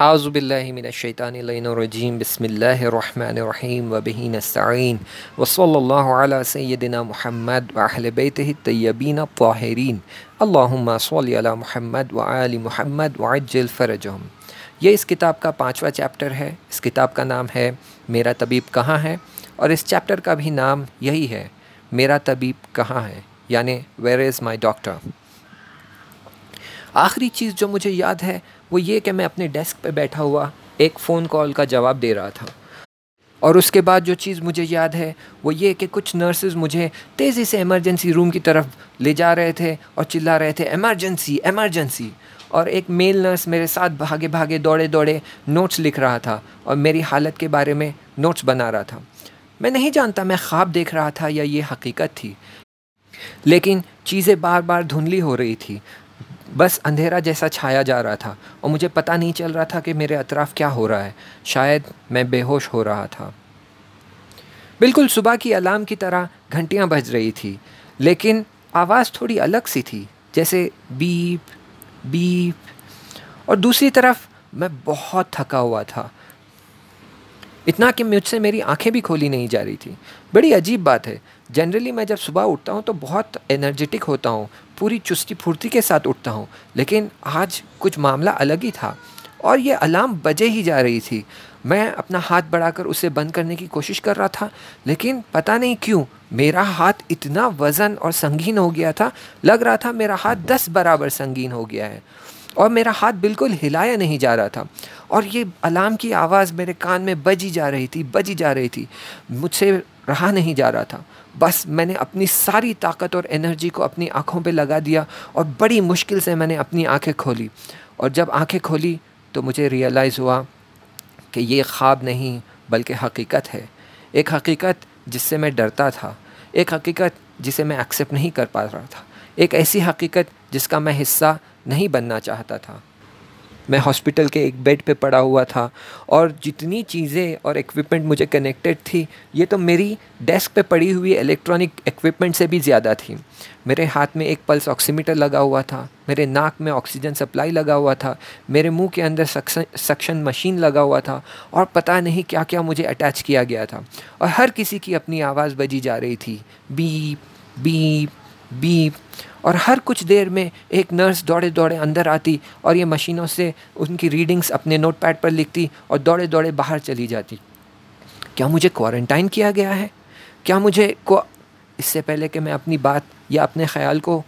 आज़ुबिल्लिमिनशैतानरजीम बसमीम वबही नस्तीन वसल्ला सैदिना महमद वाहल बैत तय्यबीन ताहरीन अल्लाहुम्मा सल्ली अला महमद व आली महमद वज्जल फ़रजहम ये इस किताब का पाँचवा चैप्टर है इस किताब का नाम है मेरा तबीब कहाँ है और इस चैप्टर का भी नाम यही है मेरा तबीब कहाँ है यानि वेर इज़ माई डॉक्टर आखिरी चीज़ जो मुझे याद है वो ये कि मैं अपने डेस्क पे बैठा हुआ एक फ़ोन कॉल का जवाब दे रहा था। और उसके बाद जो चीज़ मुझे याद है, वो ये कि कुछ नर्सेज मुझे तेज़ी से इमरजेंसी रूम की तरफ़ ले जा रहे थे और चिल्ला रहे थे एमरजेंसी एमरजेंसी और एक मेल नर्स मेरे साथ भागे भागे दौड़े दौड़े नोट्स लिख रहा था और मेरी हालत के बारे में नोट्स बना रहा था। मैं नहीं जानता मैं ख्वाब देख रहा था या ये हकीकत थी, लेकिन चीज़ें बार बार धुंधली हो रही थी। बस अंधेरा जैसा छाया जा रहा था और मुझे पता नहीं चल रहा था कि मेरे अतराफ़ क्या हो रहा है। शायद मैं बेहोश हो रहा था। बिल्कुल सुबह की अलार्म की तरह घंटियाँ बज रही थी, लेकिन आवाज़ थोड़ी अलग सी थी, जैसे बीप बीप। और दूसरी तरफ़ मैं बहुत थका हुआ था। इतना कि मुझसे मेरी आँखें भी खोली नहीं जा रही थी। बड़ी अजीब बात है। जनरली मैं जब सुबह उठता हूँ तो बहुत एनर्जेटिक होता हूँ। पूरी चुस्ती फुर्ती के साथ उठता हूँ। लेकिन आज कुछ मामला अलग ही था और ये अलार्म बजे ही जा रही थी। मैं अपना हाथ बढ़ाकर उसे बंद करने की कोशिश कर रहा था, लेकिन पता नहीं क्यों मेरा हाथ इतना वज़न और संगीन हो गया था। लग रहा था मेरा हाथ दस बराबर संगीन हो गया है और मेरा हाथ बिल्कुल हिलाया नहीं जा रहा था। और ये अलार्म की आवाज़ मेरे कान में बजी जा रही थी, बजी जा रही थी। मुझसे रहा नहीं जा रहा था। बस मैंने अपनी सारी ताकत और एनर्जी को अपनी आँखों पे लगा दिया और बड़ी मुश्किल से मैंने अपनी आँखें खोली। और जब आँखें खोली तो मुझे रियलाइज़ हुआ कि ये ख्वाब नहीं, बल्कि हकीकत है। एक हकीकत जिससे मैं डरता था। एक हकीकत जिसे मैं एक्सेप्ट नहीं कर पा रहा था। एक ऐसी हकीकत जिसका मैं हिस्सा नहीं बनना चाहता था। मैं हॉस्पिटल के एक बेड पे पड़ा हुआ था और जितनी चीज़ें और इक्विपमेंट मुझे कनेक्टेड थी, ये तो मेरी डेस्क पे पड़ी हुई इलेक्ट्रॉनिक इक्विपमेंट से भी ज़्यादा थी। मेरे हाथ में एक पल्स ऑक्सीमीटर लगा हुआ था, मेरे नाक में ऑक्सीजन सप्लाई लगा हुआ था, मेरे मुँह के अंदर सक्शन मशीन लगा हुआ था और पता नहीं क्या क्या मुझे अटैच किया गया था और हर किसी की अपनी आवाज़ बजी जा रही थी। Beep beep beep. और हर कुछ देर में एक नर्स दौड़े दौड़े अंदर आती और ये मशीनों से उनकी रीडिंग्स अपने नोट पैड पर लिखती और दौड़े दौड़े बाहर चली जाती। क्या मुझे क्वारंटाइन किया गया है? क्या मुझे को इससे पहले कि मैं अपनी बात या अपने ख्याल को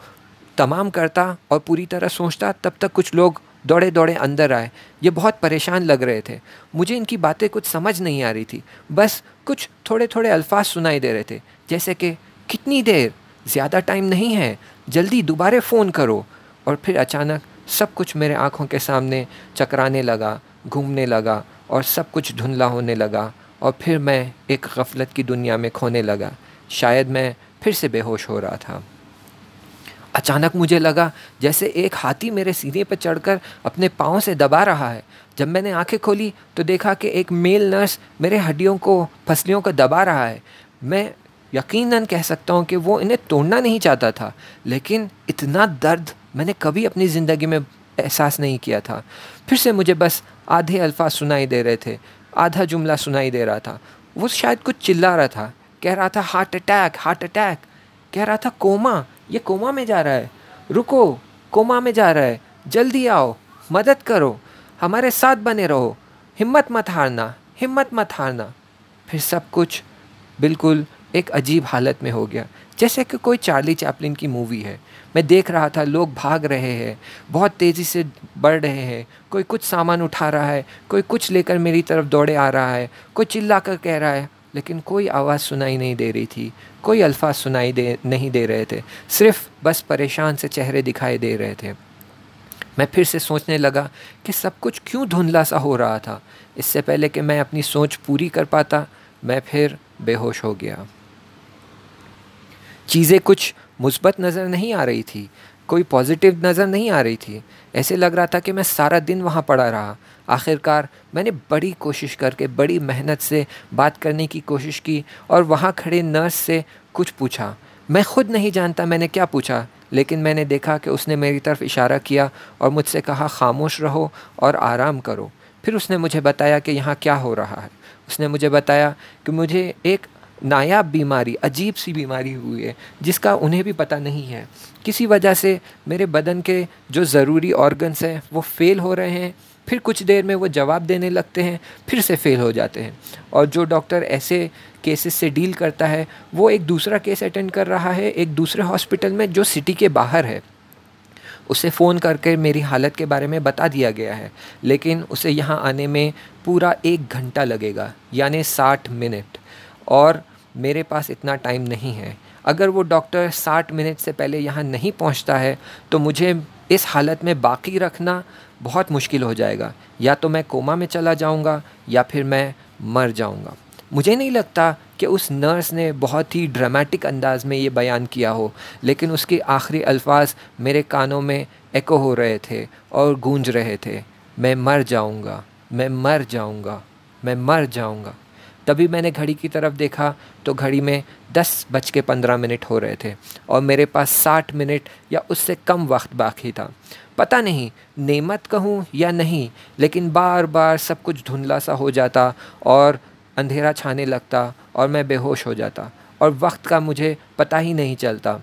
तमाम करता और पूरी तरह सोचता, तब तक कुछ लोग दौड़े दौड़े अंदर आए। ये बहुत परेशान लग रहे थे। मुझे इनकी बातें कुछ समझ नहीं आ रही थी। बस कुछ थोड़े थोड़े अल्फाज सुनाई दे रहे थे, जैसे कि, कितनी देर? ज़्यादा टाइम नहीं है। जल्दी दोबारा फ़ोन करो। और फिर अचानक सब कुछ मेरे आँखों के सामने चकराने लगा, घूमने लगा और सब कुछ धुंधला होने लगा और फिर मैं एक गफलत की दुनिया में खोने लगा। शायद मैं फिर से बेहोश हो रहा था। अचानक मुझे लगा जैसे एक हाथी मेरे सीने पर चढ़कर अपने पाँव से दबा रहा है। जब मैंने आँखें खोली तो देखा कि एक मेल नर्स मेरे हड्डियों को, फसलियों को दबा रहा है। मैं यकीनन कह सकता हूँ कि वो इन्हें तोड़ना नहीं चाहता था, लेकिन इतना दर्द मैंने कभी अपनी ज़िंदगी में एहसास नहीं किया था। फिर से मुझे बस आधे अल्फाज सुनाई दे रहे थे, आधा जुमला सुनाई दे रहा था। वो शायद कुछ चिल्ला रहा था, कह रहा था, हार्ट अटैक हार्ट अटैक। कह रहा था, कोमा, ये कोमा में जा रहा है। रुको, कोमा में जा रहा है। जल्दी आओ, मदद करो। हमारे साथ बने रहो। हिम्मत मत हारना, हिम्मत मत हारना। फिर सब कुछ बिल्कुल एक अजीब हालत में हो गया। जैसे कि कोई चार्ली चैपलिन की मूवी है। मैं देख रहा था, लोग भाग रहे हैं, बहुत तेज़ी से बढ़ रहे हैं। कोई कुछ सामान उठा रहा है, कोई कुछ लेकर मेरी तरफ़ दौड़े आ रहा है, कोई चिल्ला कर कह रहा है, लेकिन कोई आवाज़ सुनाई नहीं दे रही थी, कोई अल्फाज सुनाई दे, नहीं दे रहे थे, सिर्फ़ बस परेशान से चेहरे दिखाई दे रहे थे। मैं फिर से सोचने लगा कि सब कुछ क्यों धुंधला सा हो रहा था। इससे पहले कि मैं अपनी सोच पूरी कर पाता, मैं फिर बेहोश हो गया। चीज़ें कुछ मुस्बत नज़र नहीं आ रही थी, कोई पॉजिटिव नज़र नहीं आ रही थी। ऐसे लग रहा था कि मैं सारा दिन वहाँ पड़ा रहा। आखिरकार मैंने बड़ी कोशिश करके, बड़ी मेहनत से बात करने की कोशिश की और वहाँ खड़े नर्स से कुछ पूछा। मैं खुद नहीं जानता मैंने क्या पूछा, लेकिन मैंने देखा कि उसने मेरी तरफ़ इशारा किया और मुझसे कहा, खामोश रहो और आराम करो। फिर उसने मुझे बताया कि यहाँ क्या हो रहा है। उसने मुझे बताया कि मुझे एक नायाब बीमारी, अजीब सी बीमारी हुई है, जिसका उन्हें भी पता नहीं है। किसी वजह से मेरे बदन के जो ज़रूरी ऑर्गन्स हैं, वो फेल हो रहे हैं, फिर कुछ देर में वो जवाब देने लगते हैं, फिर से फेल हो जाते हैं। और जो डॉक्टर ऐसे केसेस से डील करता है, वो एक दूसरा केस अटेंड कर रहा है, एक दूसरे हॉस्पिटल में जो सिटी के बाहर है। उसे फ़ोन करके मेरी हालत के बारे में बता दिया गया है, लेकिन उसे यहाँ आने में पूरा एक घंटा लगेगा, यानी साठ मिनट। और मेरे पास इतना टाइम नहीं है। अगर वो डॉक्टर साठ मिनट से पहले यहाँ नहीं पहुँचता है तो मुझे इस हालत में बाकी रखना बहुत मुश्किल हो जाएगा। या तो मैं कोमा में चला जाऊँगा, या फिर मैं मर जाऊँगा। मुझे नहीं लगता कि उस नर्स ने बहुत ही ड्रामेटिक अंदाज में ये बयान किया हो, लेकिन उसके आखिरी अल्फाज मेरे कानों में एको हो रहे थे और गूंज रहे थे, मैं मर जाऊँगा, मैं मर जाऊँगा, मैं मर जाऊँगा। तभी मैंने घड़ी की तरफ़ देखा तो घड़ी में दस बज के पंद्रह मिनट हो रहे थे और मेरे पास साठ मिनट या उससे कम वक्त बाकी था। पता नहीं, नेमत कहूँ या नहीं, लेकिन बार बार सब कुछ धुंधला सा हो जाता और अंधेरा छाने लगता और मैं बेहोश हो जाता और वक्त का मुझे पता ही नहीं चलता।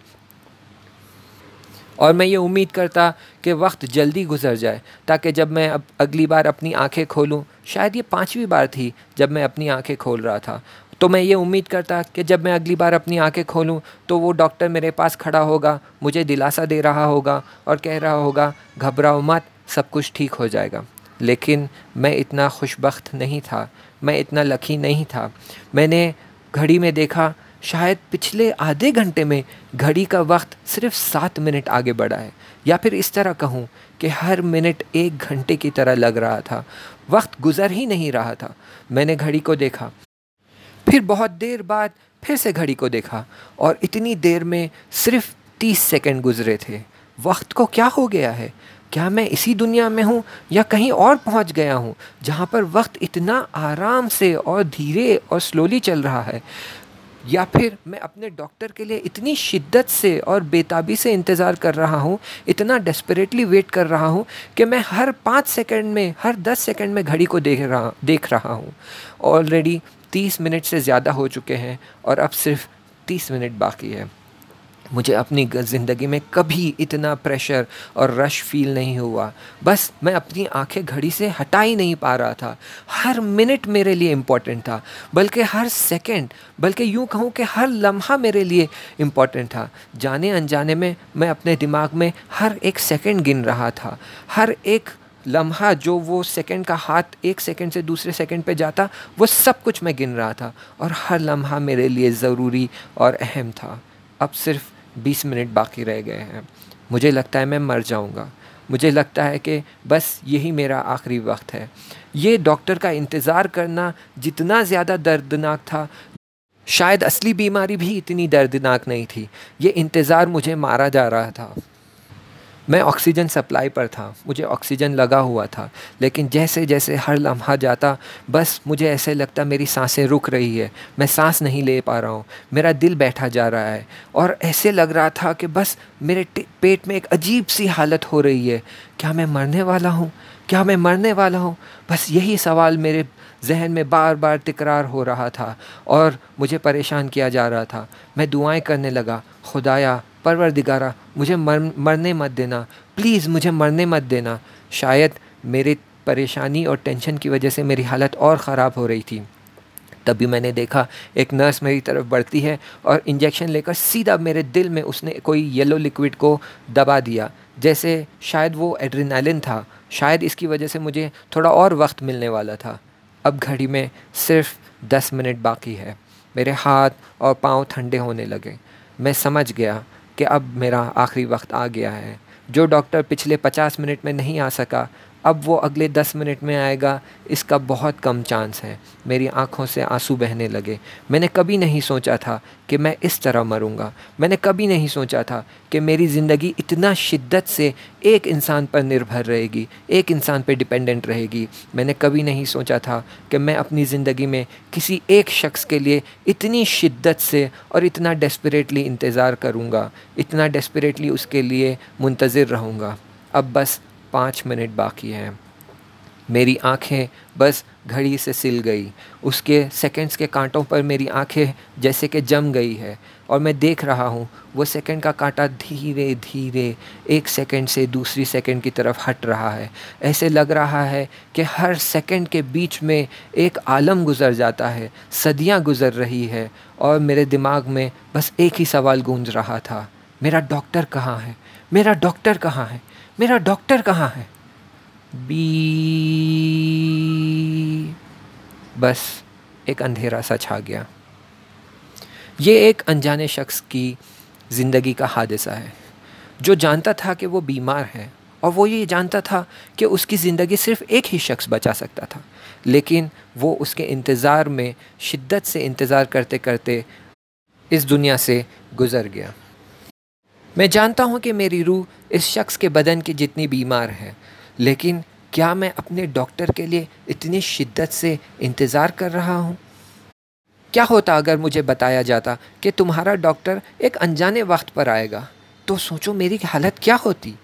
और मैं ये उम्मीद करता कि वक्त जल्दी गुजर जाए, ताकि जब मैं अब अगली बार अपनी आँखें खोलूं, शायद ये पांचवी बार थी जब मैं अपनी आँखें खोल रहा था। तो मैं ये उम्मीद करता कि जब मैं अगली बार अपनी आँखें खोलूं तो वो डॉक्टर मेरे पास खड़ा होगा, मुझे दिलासा दे रहा होगा और कह रहा होगा, घबराओ मत, सब कुछ ठीक हो जाएगा। लेकिन मैं इतना खुशबख्त नहीं था, मैं इतना लकी नहीं था। मैंने घड़ी में देखा शायद पिछले आधे घंटे में घड़ी का वक्त सिर्फ़ सात मिनट आगे बढ़ा है। या फिर इस तरह कहूँ कि हर मिनट एक घंटे की तरह लग रहा था। वक्त गुज़र ही नहीं रहा था। मैंने घड़ी को देखा। फिर बहुत देर बाद फिर से घड़ी को देखा और इतनी देर में सिर्फ़ तीस सेकंड गुजरे थे। वक्त को क्या हो गया है? क्या मैं इसी दुनिया में हूँ या कहीं और पहुँच गया हूँ, जहाँ पर वक्त इतना आराम से और धीरे और स्लोली चल रहा है? या फिर मैं अपने डॉक्टर के लिए इतनी शिद्दत से और बेताबी से इंतज़ार कर रहा हूँ, इतना डेस्परेटली वेट कर रहा हूँ कि मैं हर पाँच सेकेंड में, हर दस सेकेंड में घड़ी को देख रहा देख रहा हूँ। ऑलरेडी तीस मिनट से ज़्यादा हो चुके हैं और अब सिर्फ़ तीस मिनट बाकी है। मुझे अपनी ज़िंदगी में कभी इतना प्रेशर और रश फील नहीं हुआ। बस मैं अपनी आँखें घड़ी से हटा ही नहीं पा रहा था। हर मिनट मेरे लिए इंपॉर्टेंट था, बल्कि हर सेकंड बल्कि यूँ कहूँ कि हर लम्हा मेरे लिए इम्पोर्टेंट था। जाने अनजाने में मैं अपने दिमाग में हर एक सेकंड गिन रहा था। हर एक लम्हा जो वो सेकंड का हाथ एक सेकंड से दूसरे सेकंड पे जाता, वो सब कुछ मैं गिन रहा था और हर लम्हा मेरे लिए ज़रूरी और अहम था। अब सिर्फ़ बीस मिनट बाकी रह गए हैं। मुझे लगता है मैं मर जाऊँगा। मुझे लगता है कि बस यही मेरा आखिरी वक्त है। ये डॉक्टर का इंतज़ार करना जितना ज़्यादा दर्दनाक था, शायद असली बीमारी भी इतनी दर्दनाक नहीं थी। ये इंतज़ार मुझे मारा जा रहा था। मैं ऑक्सीजन सप्लाई पर था, मुझे ऑक्सीजन लगा हुआ था, लेकिन जैसे जैसे हर लम्हा जाता, बस मुझे ऐसे लगता मेरी साँसें रुक रही है, मैं सांस नहीं ले पा रहा हूँ, मेरा दिल बैठा जा रहा है, और ऐसे लग रहा था कि बस मेरे पेट में एक अजीब सी हालत हो रही है, क्या मैं मरने वाला हूँ, क्या मैं मरने वाला हूँ? बस यही सवाल मेरे जहन में बार बार तकरार हो रहा था, और मुझे परेशान किया जा रहा था, मैं दुआएँ करने लगा, खुदाया परवरदिगारा, मुझे मर, मरने मत देना। प्लीज़ मुझे मरने मत देना। शायद मेरे परेशानी और टेंशन की वजह से मेरी हालत और ख़राब हो रही थी। तभी मैंने देखा, एक नर्स मेरी तरफ़ बढ़ती है और इंजेक्शन लेकर सीधा मेरे दिल में उसने कोई येलो लिक्विड को दबा दिया, जैसे शायद वो एड्रीनालिन था। शायद इसकी वजह से मुझे थोड़ा और वक्त मिलने वाला था। अब घड़ी में सिर्फ़ दस मिनट बाकी है। मेरे हाथ और पाँव ठंडे होने लगे। मैं समझ गया कि अब मेरा आखिरी वक्त आ गया है। जो डॉक्टर पिछले पचास मिनट में नहीं आ सका अब वो अगले दस मिनट में आएगा, इसका बहुत कम चांस है। मेरी आँखों से आँसू बहने लगे। मैंने कभी नहीं सोचा था कि मैं इस तरह मरूँगा। मैंने कभी नहीं सोचा था कि मेरी ज़िंदगी इतना शिद्दत से एक इंसान पर निर्भर रहेगी, एक इंसान पर डिपेंडेंट रहेगी। मैंने कभी नहीं सोचा था कि मैं अपनी ज़िंदगी में किसी एक शख्स के लिए इतनी शिद्दत से और इतना डेस्परेटली इंतज़ार करूँगा, इतना डेस्परेटली उसके लिए मुंतज़र रहूँगा। अब बस पाँच मिनट बाकी हैं। मेरी आँखें बस घड़ी से सिल गई। उसके सेकंड्स के कांटों पर मेरी आँखें जैसे कि जम गई है और मैं देख रहा हूँ, वो सेकंड का कांटा धीरे धीरे एक सेकंड से दूसरी सेकंड की तरफ़ हट रहा है। ऐसे लग रहा है कि हर सेकंड के बीच में एक आलम गुज़र जाता है, सदियाँ गुज़र रही है और मेरे दिमाग में बस एक ही सवाल गूंज रहा था, मेरा डॉक्टर कहाँ है? मेरा डॉक्टर कहाँ है? मेरा डॉक्टर कहाँ है? बी। बस, एक अंधेरा सा छा गया। ये एक अनजाने शख्स की ज़िंदगी का हादसा है। जो जानता था कि वो बीमार है, और वो ये जानता था कि उसकी ज़िंदगी सिर्फ़ एक ही शख्स बचा सकता था। लेकिन वो उसके इंतज़ार में, शिद्दत से इंतज़ार करते करते इस दुनिया से गुज़र गया। मैं जानता हूँ कि मेरी रूह इस शख्स के बदन की जितनी बीमार है। लेकिन क्या मैं अपने डॉक्टर के लिए इतनी शिद्दत से इंतज़ार कर रहा हूँ? क्या होता अगर मुझे बताया जाता कि तुम्हारा डॉक्टर एक अनजाने वक्त पर आएगा? तो सोचो मेरी हालत क्या होती।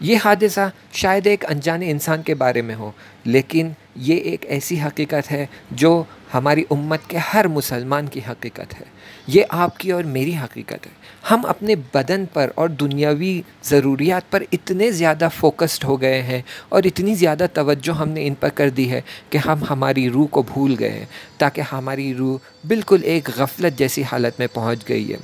ये हादसा शायद एक अनजाने इंसान के बारे में हो, लेकिन ये एक ऐसी हकीकत है जो हमारी उम्मत के हर मुसलमान की हकीकत है। ये आपकी और मेरी हकीकत है। हम अपने बदन पर और दुनियावी ज़रूरियात पर इतने ज़्यादा फोकस्ड हो गए हैं और इतनी ज़्यादा तवज्जो हमने इन पर कर दी है कि हम हमारी रूह को भूल गए हैं, ताकि हमारी रूह बिल्कुल एक गफलत जैसी हालत में पहुँच गई है।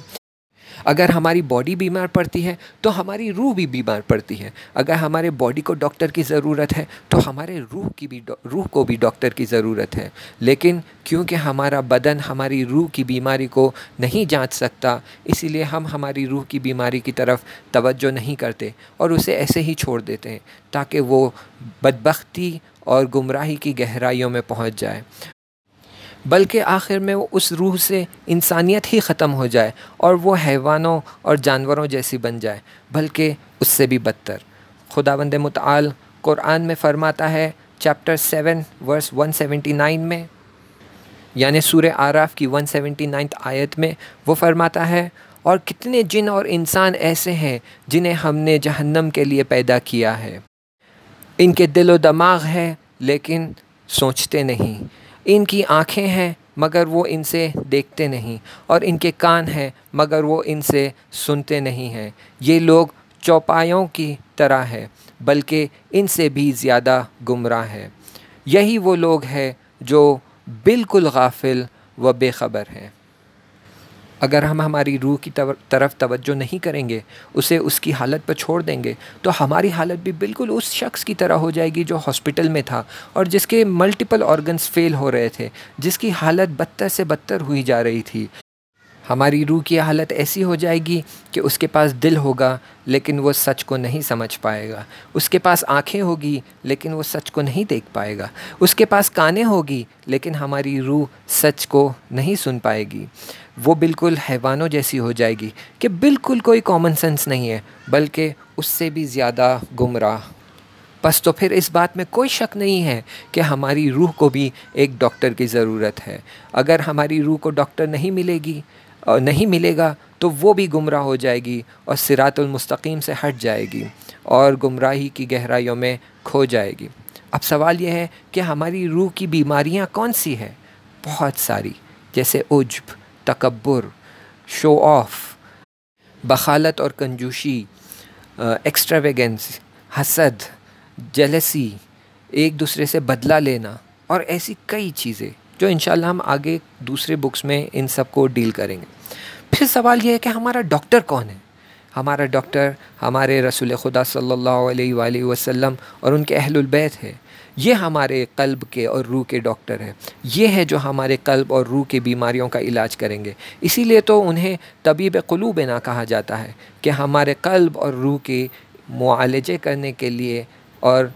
अगर हमारी बॉडी बीमार पड़ती है तो हमारी रूह भी बीमार पड़ती है। अगर हमारे बॉडी को डॉक्टर की ज़रूरत है तो हमारे रूह की भी रूह को भी डॉक्टर की ज़रूरत है। लेकिन क्योंकि हमारा बदन हमारी रूह की बीमारी को नहीं जाँच सकता, इसीलिए हम हमारी रूह की बीमारी की तरफ़ तवज्जो नहीं करते और उसे ऐसे ही छोड़ देते हैं, ताकि वो बदबख्ती और गुमराही की गहराइयों में पहुँच जाए। बल्कि आखिर में वो उस रूह से इंसानियत ही ख़त्म हो जाए और वो हैवानों और जानवरों जैसी बन जाए, बल्कि उससे भी बदतर। खुदावंद मुताल कुरान में फ़रमाता है, चैप्टर सेवन, वर्स 179 में, यानि सूर आराफ की 179 आयत में वो फरमाता है, और कितने जिन और इंसान ऐसे हैं जिन्हें हमने जहन्नम के लिए पैदा किया है। इनके दिलो दमाग है, लेकिन सोचते नहीं। इनकी आँखें हैं, मगर वो इनसे देखते नहीं, और इनके कान हैं, मगर वो इनसे सुनते नहीं हैं। ये लोग चौपायों की तरह है, बल्कि इनसे भी ज़्यादा गुमराह है। यही वो लोग हैं जो बिल्कुल गाफिल व बेखबर हैं। अगर हम हमारी रूह की तरफ़ तवज्जो नहीं करेंगे, उसे उसकी हालत पर छोड़ देंगे तो हमारी हालत भी बिल्कुल उस शख्स की तरह हो जाएगी जो हॉस्पिटल में था और जिसके मल्टीपल ऑर्गन्स फेल हो रहे थे, जिसकी हालत बदतर से बदतर हुई जा रही थी। हमारी रूह की हालत ऐसी हो जाएगी कि उसके पास दिल होगा, लेकिन वो सच को नहीं समझ पाएगा। उसके पास आँखें होगी, लेकिन वो सच को नहीं देख पाएगा। उसके पास कानें होगी, लेकिन हमारी रूह सच को नहीं सुन पाएगी। वो बिल्कुल हैवानों जैसी हो जाएगी कि बिल्कुल कोई कॉमन सेंस नहीं है, बल्कि उससे भी ज़्यादा गुमराह। बस तो फिर इस बात में कोई शक नहीं है कि हमारी रूह को भी एक डॉक्टर की ज़रूरत है। अगर हमारी रूह को डॉक्टर नहीं मिलेगी नहीं मिलेगा तो वो भी गुमराह हो जाएगी और सिरातुलमस्तकीम से हट जाएगी और गुमराही की गहराइयों में खो जाएगी। अब सवाल यह है कि हमारी रूह की बीमारियाँ कौन सी है? बहुत सारी, जैसे उज्ब। तकबर शो ऑफ़ बखालत और कंजूशी एक्स्ट्रावेगेंस हसद जलसी एक दूसरे से बदला लेना और ऐसी कई चीज़ें जो इन हम आगे दूसरे बुक्स में इन सबको डील करेंगे। फिर सवाल यह है कि हमारा डॉक्टर कौन है? हमारा डॉक्टर हमारे रसूल खुदा सल्लल्लाहु अलैहि वसल्लम और उनके अहलुल बैत है। ये हमारे कल्ब के और रूह के डॉक्टर हैं। ये है जो हमारे कल्ब और रूह की बीमारियों का इलाज करेंगे। इसीलिए तो उन्हें तबीब क़लूब ना कहा जाता है कि हमारे कल्ब और रूह के मुआलजे करने के लिए और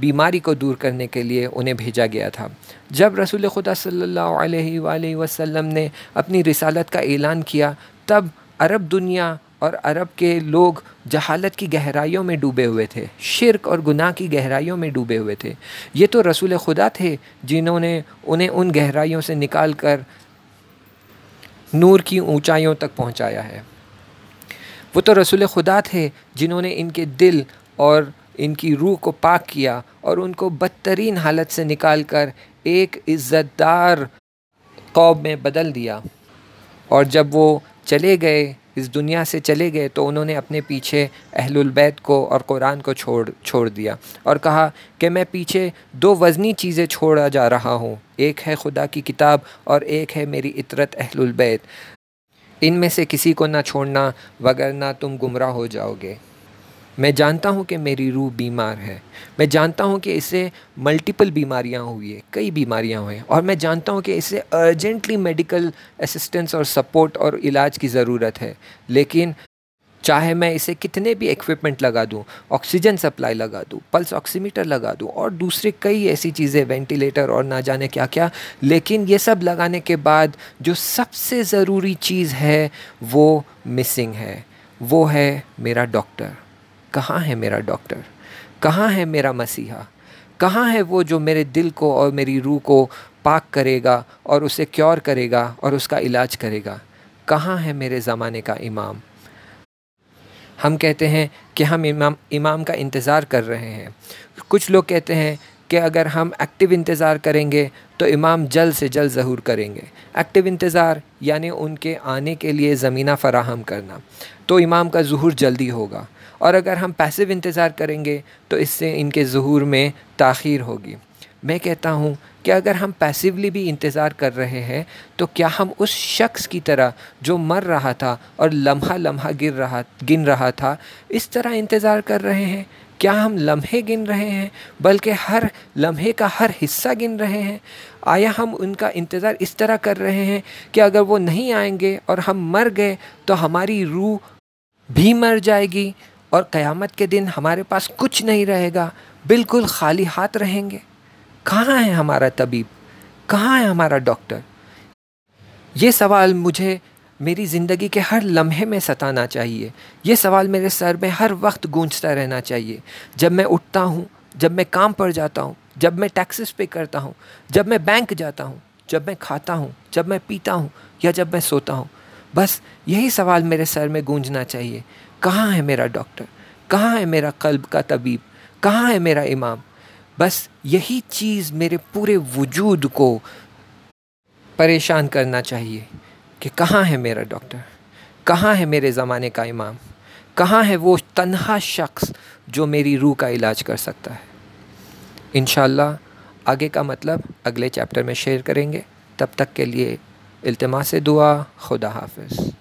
बीमारी को दूर करने के लिए उन्हें भेजा गया था। जब रसूल खुदा सल्लल्लाहु अलैहि वसल्लम ने अपनी रिसालत का ऐलान किया, तब अरब दुनिया और अरब के लोग जहालत की गहराइयों में डूबे हुए थे, शिरक और गुनाह की गहराइयों में डूबे हुए थे। ये तो रसूल खुदा थे जिन्होंने उन्हें उन गहराइयों से निकाल कर नूर की ऊंचाइयों तक पहुँचाया है। वो तो रसूल खुदा थे जिन्होंने इनके दिल और इनकी रूह को पाक किया और उनको बदतरीन हालत से निकाल कर एक इज़्ज़तदार कौब में बदल दिया। और जब वो चले गए इस दुनिया से चले गए तो उन्होंने अपने पीछे अहलुलबैत को और कुरान को छोड़ छोड़ दिया और कहा कि मैं पीछे दो वज़नी चीज़ें छोड़ा जा रहा हूँ। एक है खुदा की किताब और एक है मेरी इतरत अहलुलबैत इन में से किसी को ना छोड़ना वगरना तुम गुमराह हो जाओगे। मैं जानता हूँ कि मेरी रूह बीमार है। मैं जानता हूँ कि इसे मल्टीपल बीमारियाँ हुई है, कई बीमारियाँ हुई हैं, और मैं जानता हूँ कि इसे अर्जेंटली मेडिकल असिस्टेंस और सपोर्ट और इलाज की ज़रूरत है। लेकिन चाहे मैं इसे कितने भी इक्विपमेंट लगा दूँ ऑक्सीजन सप्लाई लगा दूँ पल्स ऑक्सीमीटर लगा दूँ, और दूसरे कई ऐसी चीज़ें वेंटिलेटर और ना जाने क्या क्या लेकिन ये सब लगाने के बाद जो सबसे ज़रूरी चीज़ है, वो मिसिंग है, वो है मेरा डॉक्टर कहाँ है मेरा डॉक्टर? कहाँ है मेरा मसीहा? कहाँ है वो जो मेरे दिल को और मेरी रूह को पाक करेगा और उसे क्योर करेगा और उसका इलाज करेगा? कहाँ है मेरे ज़माने का इमाम? हम कहते हैं कि हम इमाम इमाम का इंतज़ार कर रहे हैं। कुछ लोग कहते हैं कि अगर हम एक्टिव इंतज़ार करेंगे तो इमाम जल्द से जल्द ज़हूर करेंगे। एक्टिव इंतज़ार यानी उनके आने के लिए ज़मीना फ़राहम करना। तो इमाम का ज़हूर जल्दी होगा। और अगर हम पैसिव इंतज़ार करेंगे तो इससे इनके ज़हूर में ताख़ीर होगी। मैं कहता हूँ कि अगर हम पैसिवली भी इंतज़ार कर रहे हैं तो क्या हम उस शख्स की तरह जो मर रहा था और लम्हा लम्हा गिर रहा, गिन रहा था, इस तरह इंतज़ार कर रहे हैं? क्या हम लम्हे गिन रहे हैं, बल्कि हर लम्हे का हर हिस्सा गिन रहे हैं? आया हम उनका इंतज़ार इस तरह कर रहे हैं कि अगर वो नहीं आएँगे और हम मर गए तो हमारी रूह भी मर जाएगी और क़यामत के दिन हमारे पास कुछ नहीं रहेगा, बिल्कुल खाली हाथ रहेंगे। कहाँ है हमारा तबीब? कहाँ है हमारा डॉक्टर? ये सवाल मुझे मेरी ज़िंदगी के हर लम्हे में सताना चाहिए। ये सवाल मेरे सर में हर वक्त गूंजता रहना चाहिए। जब मैं उठता हूँ, जब मैं काम पर जाता हूँ, जब मैं टैक्सेस पे करता हूँ, जब मैं बैंक जाता हूँ, जब मैं खाता हूँ, जब मैं पीता हूँ या जब मैं सोता हूँ, बस यही सवाल मेरे सर में गूंजना चाहिए। कहाँ है मेरा डॉक्टर? कहाँ है मेरा कल्ब का तबीब? कहाँ है मेरा इमाम? बस यही चीज़ मेरे पूरे वजूद को परेशान करना चाहिए कि कहाँ है मेरा डॉक्टर? कहाँ है मेरे ज़माने का इमाम? कहाँ है वो तन्हा शख्स जो मेरी रूह का इलाज कर सकता है? इन आगे का मतलब अगले चैप्टर में शेयर करेंगे। तब तक के लिए इल्तमा से दुआ, खुदा हाफिज़।